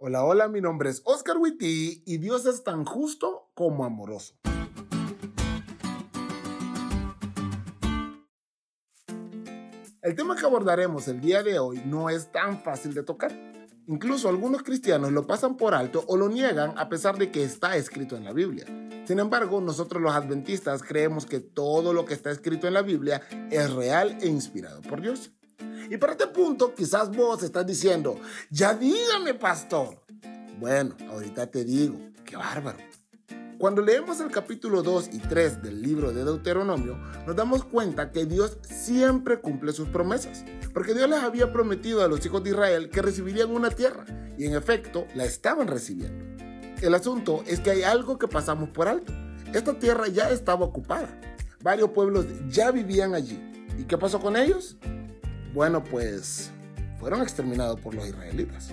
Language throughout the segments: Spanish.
Hola, hola, mi nombre es Oscar Witty y Dios es tan justo como amoroso. El tema que abordaremos el día de hoy no es tan fácil de tocar. Incluso algunos cristianos lo pasan por alto o lo niegan a pesar de que está escrito en la Biblia. Sin embargo, nosotros los adventistas creemos que todo lo que está escrito en la Biblia es real e inspirado por Dios. Y para este punto, quizás vos estás diciendo, ya dígame, pastor. Bueno, ahorita te digo, qué bárbaro. Cuando leemos el capítulo 2 y 3 del libro de Deuteronomio, nos damos cuenta que Dios siempre cumple sus promesas, porque Dios les había prometido a los hijos de Israel que recibirían una tierra, y en efecto la estaban recibiendo. El asunto es que hay algo que pasamos por alto. Esta tierra ya estaba ocupada. Varios pueblos ya vivían allí. ¿Y qué pasó con ellos? Bueno, pues fueron exterminados por los israelitas.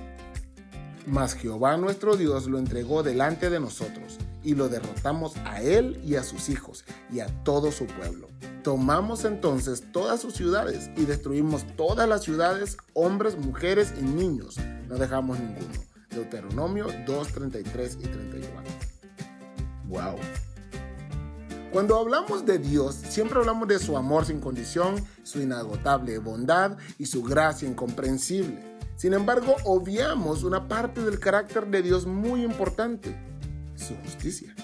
Mas Jehová nuestro Dios lo entregó delante de nosotros y lo derrotamos a él y a sus hijos y a todo su pueblo. Tomamos entonces todas sus ciudades y destruimos todas las ciudades, hombres, mujeres y niños. No dejamos ninguno. Deuteronomio 2, 33 y 34. ¡Wow! Cuando hablamos de Dios, siempre hablamos de su amor sin condición, su inagotable bondad y su gracia incomprensible. Sin embargo, obviamos una parte del carácter de Dios muy importante, su justicia.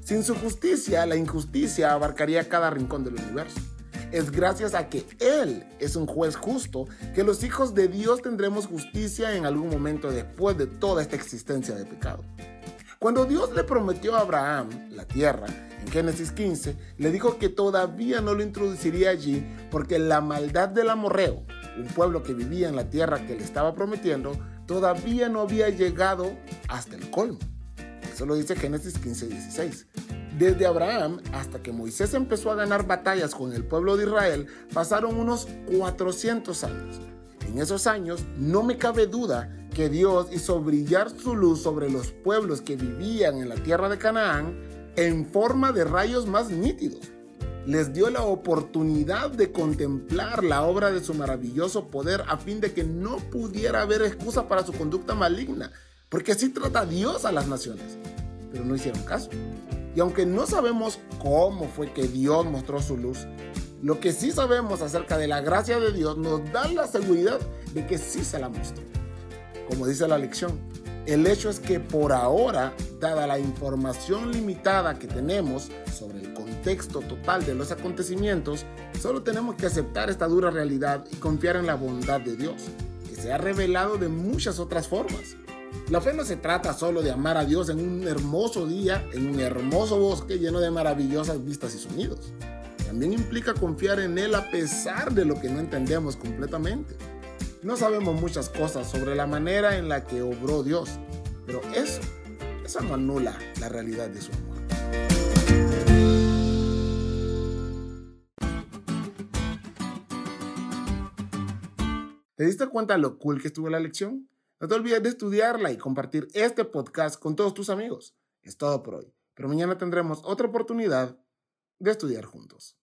Sin su justicia, la injusticia abarcaría cada rincón del universo. Es gracias a que Él es un juez justo que los hijos de Dios tendremos justicia en algún momento después de toda esta existencia de pecado. Cuando Dios le prometió a Abraham la tierra, en Génesis 15, le dijo que todavía no lo introduciría allí porque la maldad del amorreo, un pueblo que vivía en la tierra que le estaba prometiendo, todavía no había llegado hasta el colmo. Eso lo dice Génesis 15, 16. Desde Abraham hasta que Moisés empezó a ganar batallas con el pueblo de Israel, pasaron unos 400 años. En esos años no me cabe duda que Dios hizo brillar su luz sobre los pueblos que vivían en la tierra de Canaán en forma de rayos más nítidos. Les dio la oportunidad de contemplar la obra de su maravilloso poder a fin de que no pudiera haber excusa para su conducta maligna, porque así trata Dios a las naciones. Pero no hicieron caso. Y aunque no sabemos cómo fue que Dios mostró su luz, lo que sí sabemos acerca de la gracia de Dios nos da la seguridad de que sí se la mostró como dice la lección. El hecho es que por ahora, dada la información limitada que tenemos sobre el contexto total de los acontecimientos, solo tenemos que aceptar esta dura realidad y confiar en la bondad de Dios, que se ha revelado de muchas otras formas. La fe no se trata solo de amar a Dios en un hermoso día, en un hermoso bosque lleno de maravillosas vistas y sonidos. También implica confiar en Él a pesar de lo que no entendemos completamente. No sabemos muchas cosas sobre la manera en la que obró Dios, pero eso, eso no anula la realidad de su amor. ¿Te diste cuenta lo cool que estuvo la lección? No te olvides de estudiarla y compartir este podcast con todos tus amigos. Es todo por hoy, pero mañana tendremos otra oportunidad de estudiar juntos.